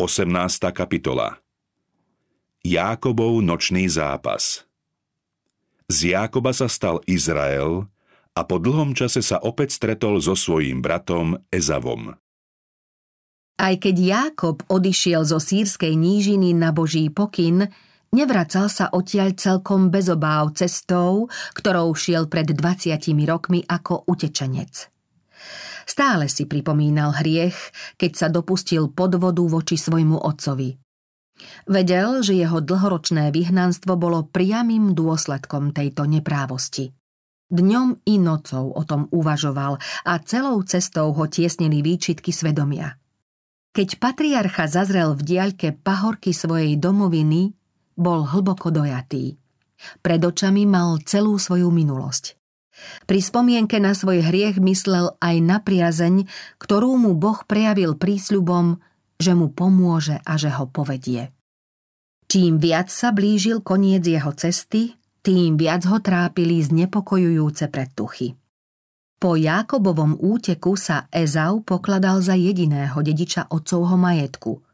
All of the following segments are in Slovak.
18. kapitola Jákobov nočný zápas Z Jákoba sa stal Izrael a po dlhom čase sa opäť stretol so svojím bratom Ezavom. Aj keď Jákob odišiel zo sírskej nížiny na Boží pokyn, nevracal sa odtiaľ celkom bez obáv cestou, ktorou šiel pred 20 rokmi ako utečenec. Stále si pripomínal hriech, keď sa dopustil podvodu voči svojmu otcovi. Vedel, že jeho dlhoročné vyhnanstvo bolo priamým dôsledkom tejto neprávosti. Dňom i nocou o tom uvažoval a celou cestou ho tiesnili výčitky svedomia. Keď patriarcha zazrel v diaľke pahorky svojej domoviny, bol hlboko dojatý. Pred očami mal celú svoju minulosť. Pri spomienke na svoj hriech myslel aj na priazeň, ktorú mu Boh prejavil prísľubom, že mu pomôže a že ho povedie. Čím viac sa blížil koniec jeho cesty, tým viac ho trápili znepokojujúce predtuchy. Po Jákobovom úteku sa Ezau pokladal za jediného dediča otcovho majetku.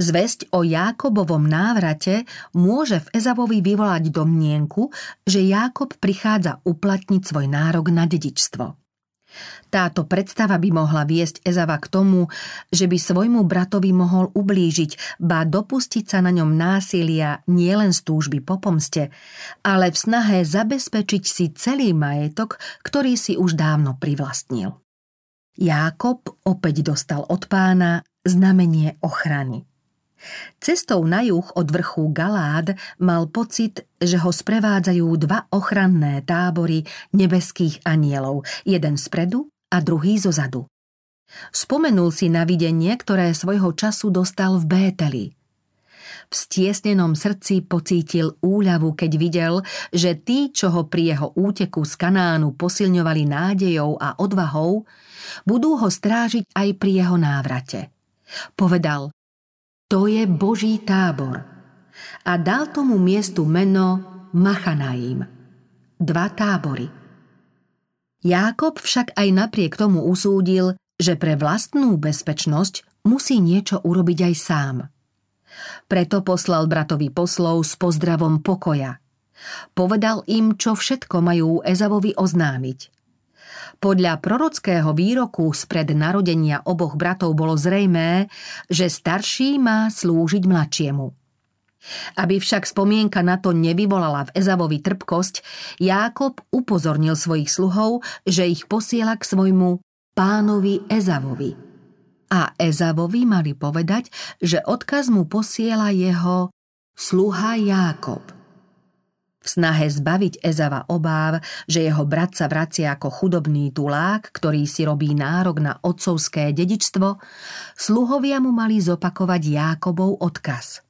Zväzť o Jákobovom návrate môže v Ezavovi vyvolať domnienku, že Jákob prichádza uplatniť svoj nárok na dedičstvo. Táto predstava by mohla viesť Ezava k tomu, že by svojmu bratovi mohol ublížiť, ba dopustiť sa na ňom násilia nielen z túžby po pomste, ale v snahe zabezpečiť si celý majetok, ktorý si už dávno privlastnil. Jákob opäť dostal od pána znamenie ochrany. Cestou na juh od vrchu Galád mal pocit, že ho sprevádzajú dva ochranné tábory nebeských anielov, jeden spredu a druhý zozadu. Spomenul si na videnie, ktoré svojho času dostal v Bételi. V stiesnenom srdci pocítil úľavu, keď videl, že tí, čo ho pri jeho úteku z Kanánu posilňovali nádejou a odvahou, budú ho strážiť aj pri jeho návrate. Povedal, to je Boží tábor. A dal tomu miestu meno Machanaim. Dva tábory. Jákob však aj napriek tomu usúdil, že pre vlastnú bezpečnosť musí niečo urobiť aj sám. Preto poslal bratovi poslov s pozdravom pokoja. Povedal im, čo všetko majú Ezavovi oznámiť – podľa prorockého výroku spred narodenia oboch bratov bolo zrejmé, že starší má slúžiť mladšiemu. Aby však spomienka na to nevyvolala v Ezavovi trpkosť, Jákob upozornil svojich sluhov, že ich posiela k svojmu pánovi Ezavovi. A Ezavovi mali povedať, že odkaz mu posiela jeho sluha Jákob – v snahe zbaviť Ezava obáv, že jeho brat sa vracia ako chudobný tulák, ktorý si robí nárok na otcovské dedičstvo, sluhovia mu mali zopakovať Jákobov odkaz.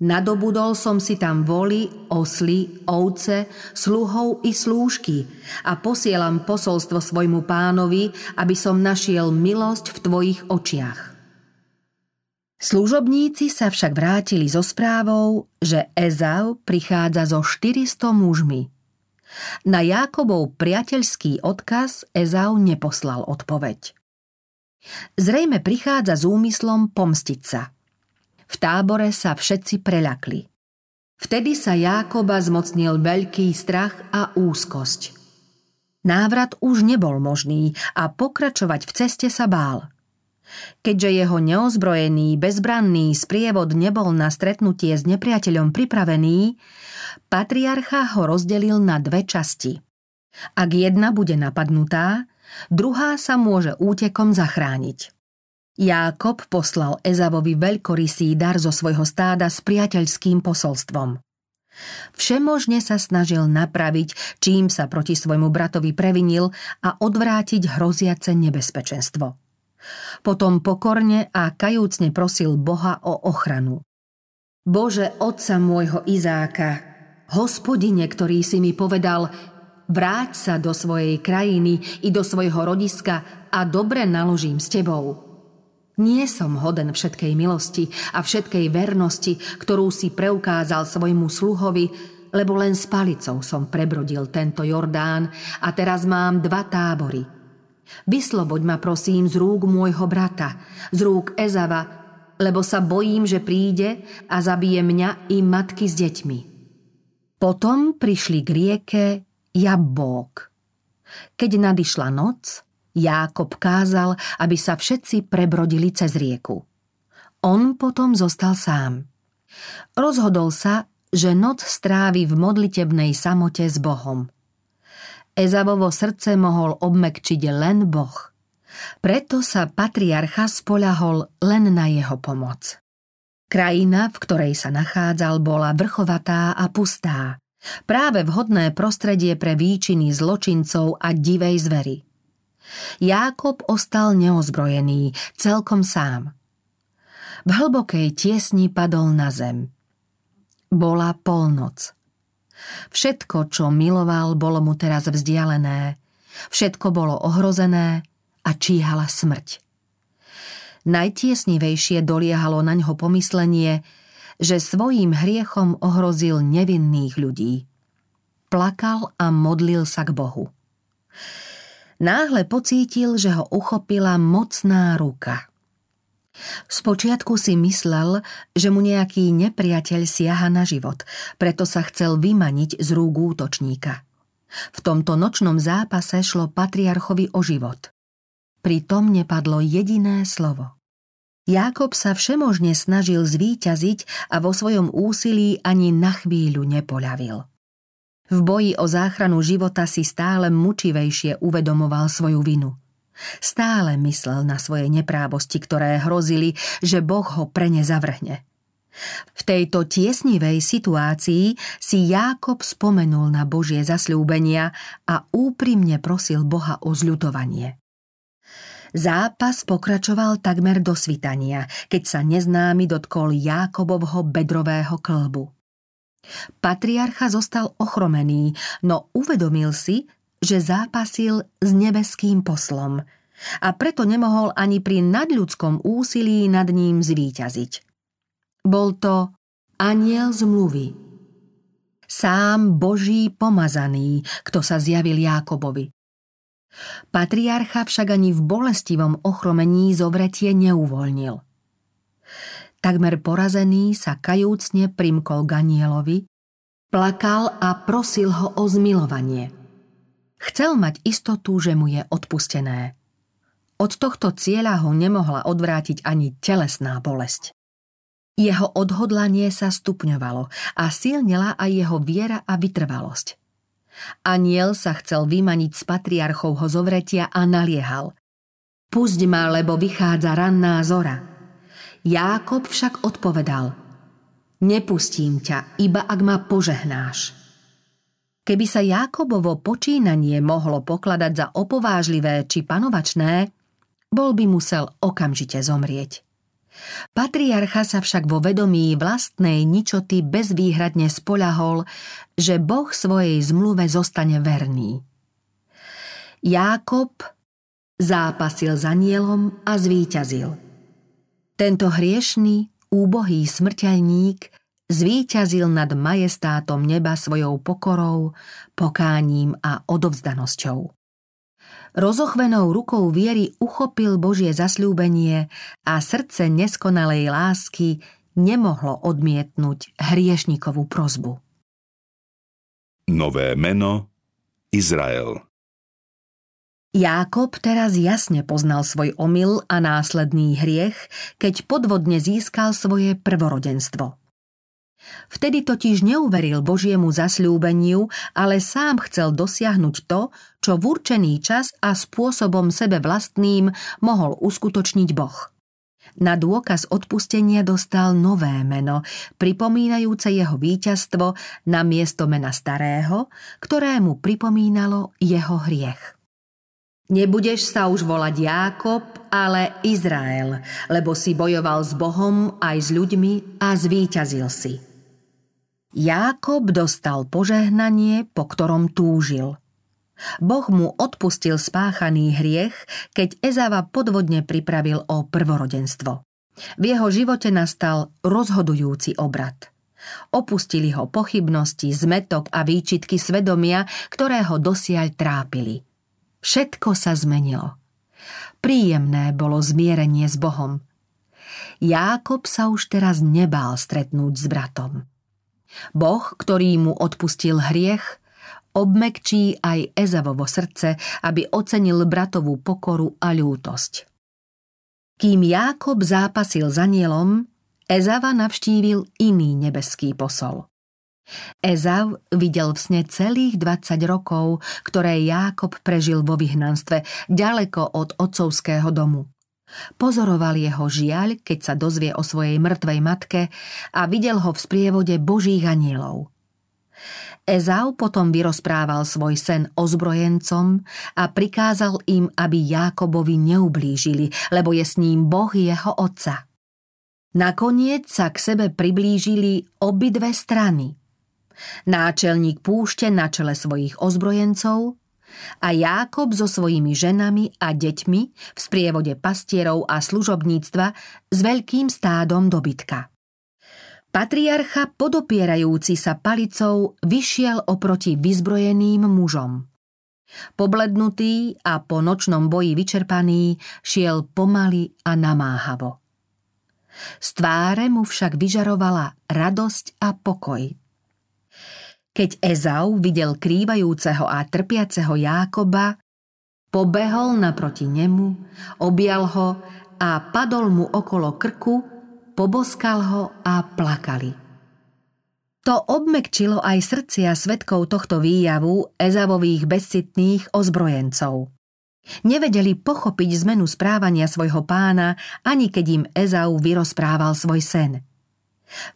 Nadobudol som si tam voli, osly, ovce, sluhov i slúžky a posielam posolstvo svojmu pánovi, aby som našiel milosť v tvojich očiach. Služobníci sa však vrátili so správou, že Ezau prichádza so 400 mužmi. Na Jákobov priateľský odkaz Ezau neposlal odpoveď. Zrejme prichádza s úmyslom pomstiť sa. V tábore sa všetci preľakli. Vtedy sa Jákoba zmocnil veľký strach a úzkosť. Návrat už nebol možný a pokračovať v ceste sa bál – Keďže jeho neozbrojený, bezbranný sprievod nebol na stretnutie s nepriateľom pripravený, patriarcha ho rozdelil na dve časti. Ak jedna bude napadnutá, druhá sa môže útekom zachrániť. Jákob poslal Ezavovi veľkorysý dar zo svojho stáda s priateľským posolstvom. Všemožne sa snažil napraviť, čím sa proti svojmu bratovi previnil a odvrátiť hroziace nebezpečenstvo. Potom pokorne a kajúcne prosil Boha o ochranu. Bože, otca môjho Izáka, hospodine, ktorý si mi povedal, vráť sa do svojej krajiny i do svojho rodiska a dobre naložím s tebou. Nie som hoden všetkej milosti a všetkej vernosti, ktorú si preukázal svojmu sluhovi, lebo len s palicou som prebrodil tento Jordán a teraz mám dva tábory – Vysloboď ma prosím z rúk môjho brata, z rúk Ezava, lebo sa bojím, že príde a zabije mňa i matky s deťmi. Potom prišli k rieke Jabbók. Keď nadišla noc, Jákob kázal, aby sa všetci prebrodili cez rieku. On potom zostal sám. Rozhodol sa, že noc strávi v modlitebnej samote s Bohom. Ezavovo srdce mohol obmekčiť len Boh. Preto sa patriarcha spoľahol len na jeho pomoc. Krajina, v ktorej sa nachádzal, bola vrchovatá a pustá. Práve vhodné prostredie pre výčiny zločincov a divej zvery. Jákob ostal neozbrojený, celkom sám. V hlbokej tiesni padol na zem. Bola polnoc. Všetko, čo miloval, bolo mu teraz vzdialené. Všetko bolo ohrozené a číhala smrť. Najtiesnivejšie doliehalo na ňo pomyslenie, že svojím hriechom ohrozil nevinných ľudí. Plakal a modlil sa k Bohu. Náhle pocítil, že ho uchopila mocná ruka. Spočiatku si myslel, že mu nejaký nepriateľ siaha na život, preto sa chcel vymaniť z rúk útočníka. V tomto nočnom zápase šlo patriarchovi o život. Pritom nepadlo jediné slovo. Jákob sa všemožne snažil zvíťaziť a vo svojom úsilí ani na chvíľu nepoľavil. V boji o záchranu života si stále mučivejšie uvedomoval svoju vinu. Stále myslel na svoje neprávosti, ktoré hrozili, že Boh ho pre ne zavrhne. V tejto tiesnivej situácii si Jákob spomenul na Božie zasľúbenia a úprimne prosil Boha o zľutovanie. Zápas pokračoval takmer do svitania, keď sa neznámy dotkol Jákobovho bedrového klbu. Patriarcha zostal ochromený, no uvedomil si, že zápasil s nebeským poslom a preto nemohol ani pri nadľudskom úsilí nad ním zvíťaziť. Bol to aniel zmluvy. Sám Boží pomazaný, kto sa zjavil Jákobovi. Patriarcha však ani v bolestivom ochromení zovretie neuvoľnil. Takmer porazený sa kajúcne primkol Ganielovi, plakal a prosil ho o zmilovanie. Chcel mať istotu, že mu je odpustené. Od tohto cieľa ho nemohla odvrátiť ani telesná bolesť. Jeho odhodlanie sa stupňovalo a silnila aj jeho viera a vytrvalosť. Aniel sa chcel vymaniť z patriarchovho zovretia a naliehal. Pusť ma, lebo vychádza ranná zora. Jákob však odpovedal. Nepustím ťa, iba ak ma požehnáš. Keby sa Jákobovo počínanie mohlo pokladať za opovážlivé či panovačné, bol by musel okamžite zomrieť. Patriarcha sa však vo vedomí vlastnej ničoty bezvýhradne spoľahol, že Boh svojej zmluve zostane verný. Jákob zápasil za nielom a zvíťazil. Tento hriešný, úbohý smrteľník zvíťazil nad majestátom neba svojou pokorou, pokáním a odovzdanosťou rozochvenou rukou viery uchopil Božie zasľúbenie a srdce neskonalej lásky nemohlo odmietnúť hriešnikovú prozbu. Nové meno Izrael Jákob teraz jasne poznal svoj omyl a následný hriech, keď podvodne získal svoje prvorodenstvo. Vtedy totiž neuveril Božiemu zasľúbeniu, ale sám chcel dosiahnuť to, čo v určený čas a spôsobom sebe vlastným mohol uskutočniť Boh. Na dôkaz odpustenia dostal nové meno, pripomínajúce jeho víťazstvo na miesto mena starého, ktorému pripomínalo jeho hriech. Nebudeš sa už volať Jákob, ale Izrael, lebo si bojoval s Bohom aj s ľuďmi a zvíťazil si. Jákob dostal požehnanie, po ktorom túžil. Boh mu odpustil spáchaný hriech, keď Ezava podvodne pripravil o prvorodenstvo. V jeho živote nastal rozhodujúci obrad. Opustili ho pochybnosti, zmetok a výčitky svedomia, ktoré ho dosiaľ trápili. Všetko sa zmenilo. Príjemné bolo zmierenie s Bohom. Jákob sa už teraz nebál stretnúť s bratom. Boh, ktorý mu odpustil hriech, obmekčí aj Ezavovo srdce, aby ocenil bratovú pokoru a ľútosť. Kým Jákob zápasil za nielom, Ezava navštívil iný nebeský posol. Ezav videl v sne celých 20 rokov, ktoré Jákob prežil vo vyhnanstve, ďaleko od otcovského domu. Pozoroval jeho žiaľ, keď sa dozvie o svojej mŕtvej matke a videl ho v sprievode božích anielov. Ezau potom vyrozprával svoj sen ozbrojencom a prikázal im, aby Jákobovi neublížili, lebo je s ním Boh jeho otca. Nakoniec sa k sebe priblížili obidve strany. Náčelník púšte na čele svojich ozbrojencov a Jákob so svojimi ženami a deťmi v sprievode pastierov a služobníctva s veľkým stádom dobytka. Patriarcha, podopierajúci sa palicou, vyšiel oproti vyzbrojeným mužom. Poblednutý a po nočnom boji vyčerpaný šiel pomaly a namáhavo. Z tváre mu však vyžarovala radosť a pokoj. Keď Ezau videl krývajúceho a trpiaceho Jákoba, pobehol naproti nemu, objal ho a padol mu okolo krku poboskal ho a plakali. To obmekčilo aj srdcia svetkov tohto výjavu Ezavových bezcitných ozbrojencov. Nevedeli pochopiť zmenu správania svojho pána, ani keď im Ezau vyrozprával svoj sen.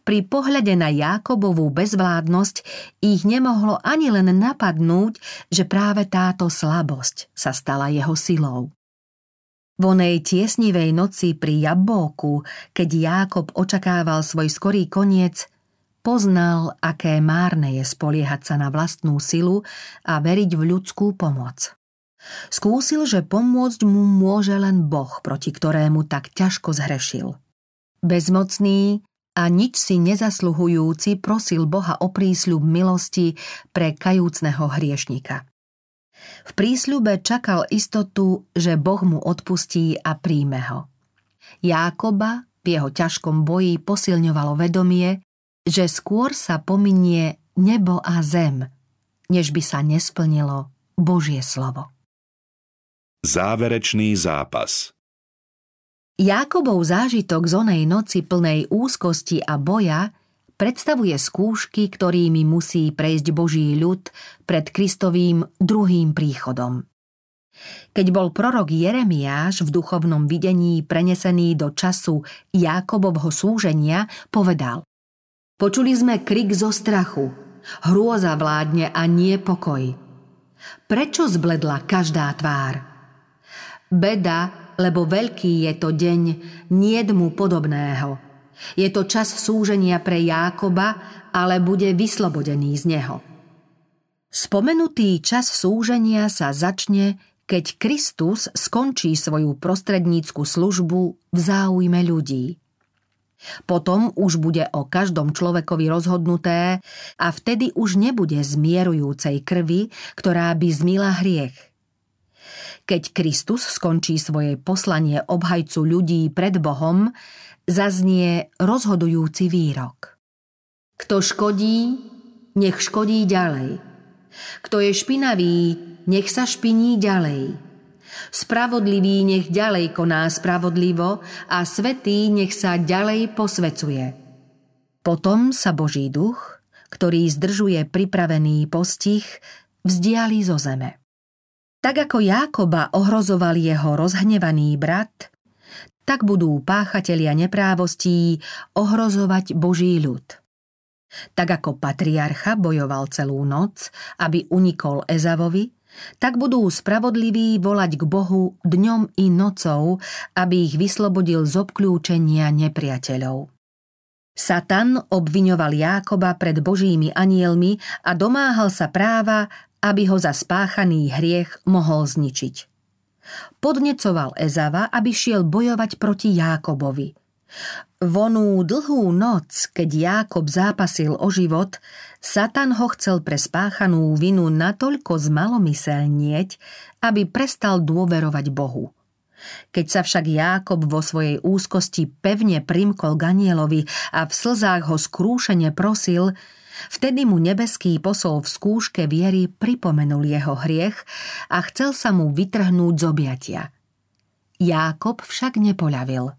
Pri pohľade na Jákobovú bezvládnosť ich nemohlo ani len napadnúť, že práve táto slabosť sa stala jeho silou. V onej tiesnivej noci pri Jabbóku, keď Jákob očakával svoj skorý koniec, poznal, aké márne je spoliehať sa na vlastnú silu a veriť v ľudskú pomoc. Skúsil, že pomôcť mu môže len Boh, proti ktorému tak ťažko zhrešil. Bezmocný a nič si nezasluhujúci prosil Boha o prísľub milosti pre kajúcneho hriešnika. V prísľube čakal istotu, že Boh mu odpustí a príjme ho. Jákoba v jeho ťažkom boji posilňovalo vedomie, že skôr sa pominie nebo a zem, než by sa nesplnilo Božie slovo. Záverečný zápas Jákobov zážitok z onej noci plnej úzkosti a boja predstavuje skúšky, ktorými musí prejsť Boží ľud pred Kristovým druhým príchodom. Keď bol prorok Jeremiáš v duchovnom videní prenesený do času Jákobovho súženia, povedal Počuli sme krik zo strachu, hrôza vládne a nie pokoj. Prečo zbledla každá tvár? Beda, lebo veľký je to deň, nied mu podobného – je to čas súženia pre Jákoba, ale bude vyslobodený z neho. Spomenutý čas súženia sa začne, keď Kristus skončí svoju prostrednícku službu v záujme ľudí. Potom už bude o každom človekovi rozhodnuté a vtedy už nebude zmierujúcej krvi, ktorá by zmila hriech. Keď Kristus skončí svoje poslanie obhajcu ľudí pred Bohom, zaznie rozhodujúci výrok. Kto škodí, nech škodí ďalej. Kto je špinavý, nech sa špiní ďalej. Spravodlivý nech ďalej koná spravodlivo a svetý nech sa ďalej posvecuje. Potom sa Boží duch, ktorý zdržuje pripravený postih, vzdiali zo zeme. Tak ako Jákoba ohrozoval jeho rozhnevaný brat, tak budú páchatelia neprávostí ohrozovať Boží ľud. Tak ako patriarcha bojoval celú noc, aby unikol Ezavovi, tak budú spravodliví volať k Bohu dňom i nocou, aby ich vyslobodil z obklúčenia nepriateľov. Satan obviňoval Jákoba pred Božími anielmi a domáhal sa práva, aby ho za spáchaný hriech mohol zničiť. Podnecoval Ezava, aby šiel bojovať proti Jákobovi. Vonú dlhú noc, keď Jákob zápasil o život, Satan ho chcel pre spáchanú vinu natoľko zmalomyselnieť, aby prestal dôverovať Bohu. Keď sa však Jákob vo svojej úzkosti pevne primkol Ganielovi a v slzách ho skrúšene prosil, vtedy mu nebeský posol v skúške viery pripomenul jeho hriech a chcel sa mu vytrhnúť z objatia. Jákob však nepoľavil.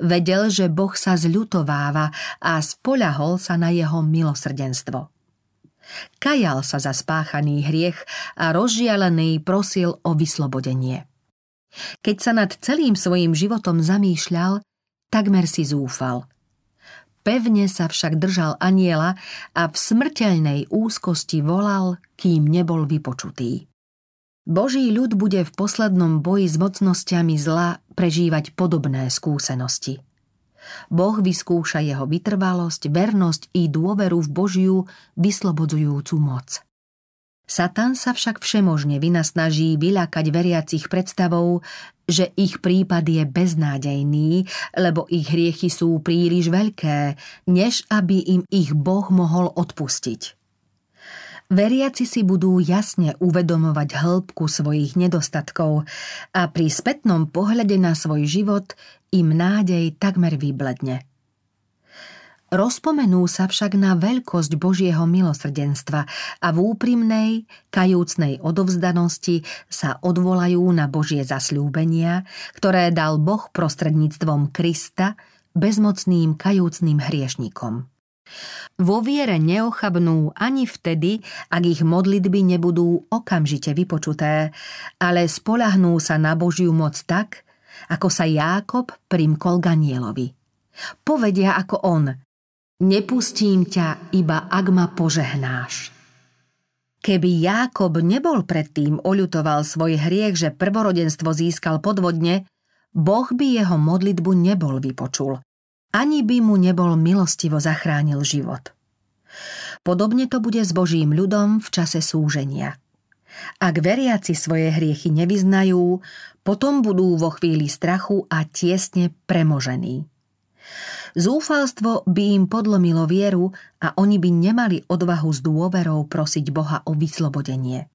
Vedel, že Boh sa zľutováva a spoľahol sa na jeho milosrdenstvo. Kajal sa za spáchaný hriech a rozžialený prosil o vyslobodenie. Keď sa nad celým svojim životom zamýšľal, takmer si zúfal. Pevne sa však držal aniela a v smrteľnej úzkosti volal, kým nebol vypočutý. Boží ľud bude v poslednom boji s mocnosťami zla prežívať podobné skúsenosti. Boh vyskúša jeho vytrvalosť, vernosť i dôveru v Božiu vyslobodzujúcu moc. Satan sa však všemožne vynasnaží vyľakať veriacich predstavou, že ich prípad je beznádejný, lebo ich hriechy sú príliš veľké, než aby im ich Boh mohol odpustiť. Veriaci si budú jasne uvedomovať hĺbku svojich nedostatkov a pri spätnom pohľade na svoj život im nádej takmer vybledne. Rozpomenú sa však na veľkosť Božieho milosrdenstva a v úprimnej, kajúcnej odovzdanosti sa odvolajú na Božie zasľúbenia, ktoré dal Boh prostredníctvom Krista bezmocným kajúcným hriešnikom. Vo viere neochabnú ani vtedy, ak ich modlitby nebudú okamžite vypočuté, ale spolahnú sa na Božiu moc tak, ako sa Jákob primkol Ganielovi. Povedia ako on – Nepustím ťa, iba ak ma požehnáš. Keby Jákob nebol predtým oľutoval svoj hriech, že prvorodenstvo získal podvodne, Boh by jeho modlitbu nebol vypočul. Ani by mu nebol milostivo zachránil život. Podobne to bude s Božím ľudom v čase súženia. Ak veriaci svoje hriechy nevyznajú, potom budú vo chvíli strachu a tiesne premožení. Zúfalstvo by im podlomilo vieru a oni by nemali odvahu s dôverou prosiť Boha o vyslobodenie.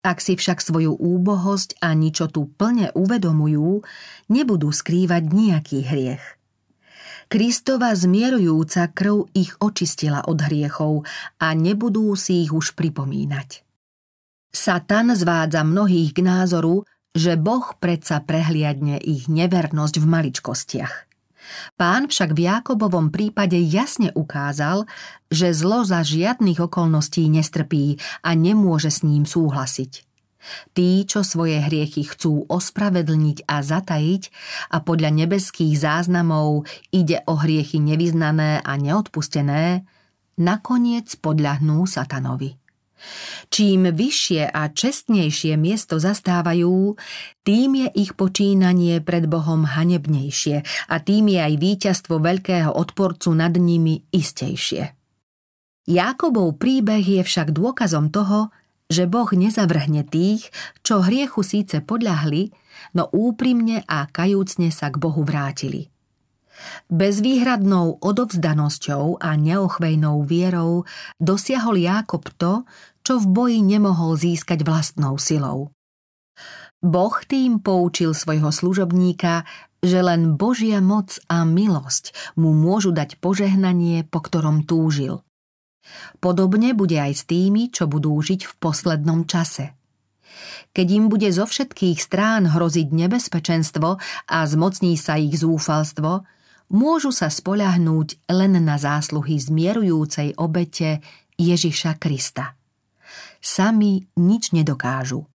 Ak si však svoju úbohosť a ničotu plne uvedomujú, nebudú skrývať nejaký hriech. Kristova zmierujúca krv ich očistila od hriechov a nebudú si ich už pripomínať. Satan zvádza mnohých k názoru, že Boh predsa prehliadne ich nevernosť v maličkostiach. Pán však v Jákobovom prípade jasne ukázal, že zlo za žiadnych okolností nestrpí a nemôže s ním súhlasiť. Tí, čo svoje hriechy chcú ospravedlniť a zatajiť a podľa nebeských záznamov ide o hriechy nevyznané a neodpustené, nakoniec podľahnú satanovi. Čím vyššie a čestnejšie miesto zastávajú, tým je ich počínanie pred Bohom hanebnejšie a tým je aj víťazstvo veľkého odporcu nad nimi istejšie. Jákobov príbeh je však dôkazom toho, že Boh nezavrhne tých, čo hriechu síce podľahli, no úprimne a kajúcne sa k Bohu vrátili. Bezvýhradnou odovzdanosťou a neochvejnou vierou dosiahol Jákob to, čo v boji nemohol získať vlastnou silou. Boh tým poučil svojho služobníka, že len Božia moc a milosť mu môžu dať požehnanie, po ktorom túžil. Podobne bude aj s tými, čo budú žiť v poslednom čase. Keď im bude zo všetkých strán hroziť nebezpečenstvo a zmocní sa ich zúfalstvo, môžu sa spoľahnúť len na zásluhy zmierujúcej obete Ježiša Krista sami nič nedokážu.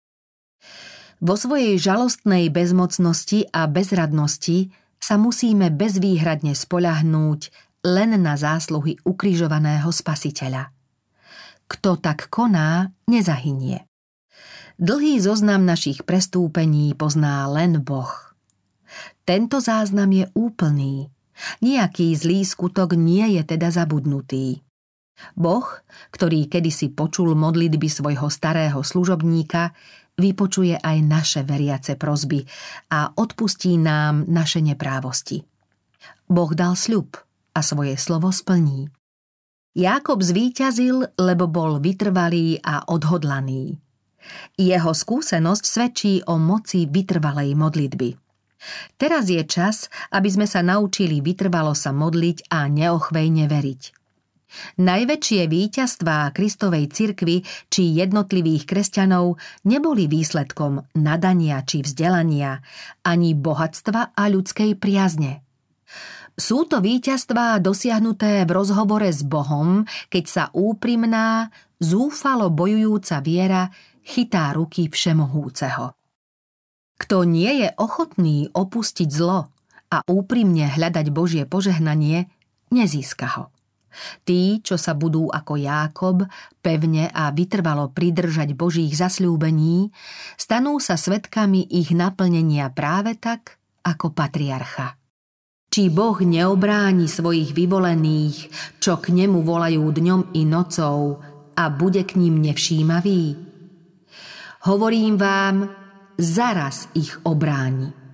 Vo svojej žalostnej bezmocnosti a bezradnosti sa musíme bezvýhradne spoľahnúť len na zásluhy ukrižovaného spasiteľa. Kto tak koná, nezahynie. Dlhý zoznam našich prestúpení pozná len Boh. Tento záznam je úplný. Nijaký zlý skutok nie je teda zabudnutý. Boh, ktorý kedysi počul modlitby svojho starého služobníka, vypočuje aj naše veriace prozby a odpustí nám naše neprávosti. Boh dal sľub a svoje slovo splní. Jákob zvíťazil, lebo bol vytrvalý a odhodlaný. Jeho skúsenosť svedčí o moci vytrvalej modlitby. Teraz je čas, aby sme sa naučili vytrvalo sa modliť a neochvejne veriť. Najväčšie víťazstvá Kristovej cirkvy či jednotlivých kresťanov neboli výsledkom nadania či vzdelania, ani bohatstva a ľudskej priazne. Sú to víťazstvá dosiahnuté v rozhovore s Bohom, keď sa úprimná, zúfalo bojujúca viera chytá ruky Všemohúceho. Kto nie je ochotný opustiť zlo a úprimne hľadať Božie požehnanie, nezíska ho. Tí, čo sa budú ako Jákob pevne a vytrvalo pridržať Božích zasľúbení, stanú sa svetkami ich naplnenia práve tak, ako patriarcha. Či Boh neobráni svojich vyvolených, čo k nemu volajú dňom i nocou a bude k ním nevšímavý? Hovorím vám, zaraz ich obráni.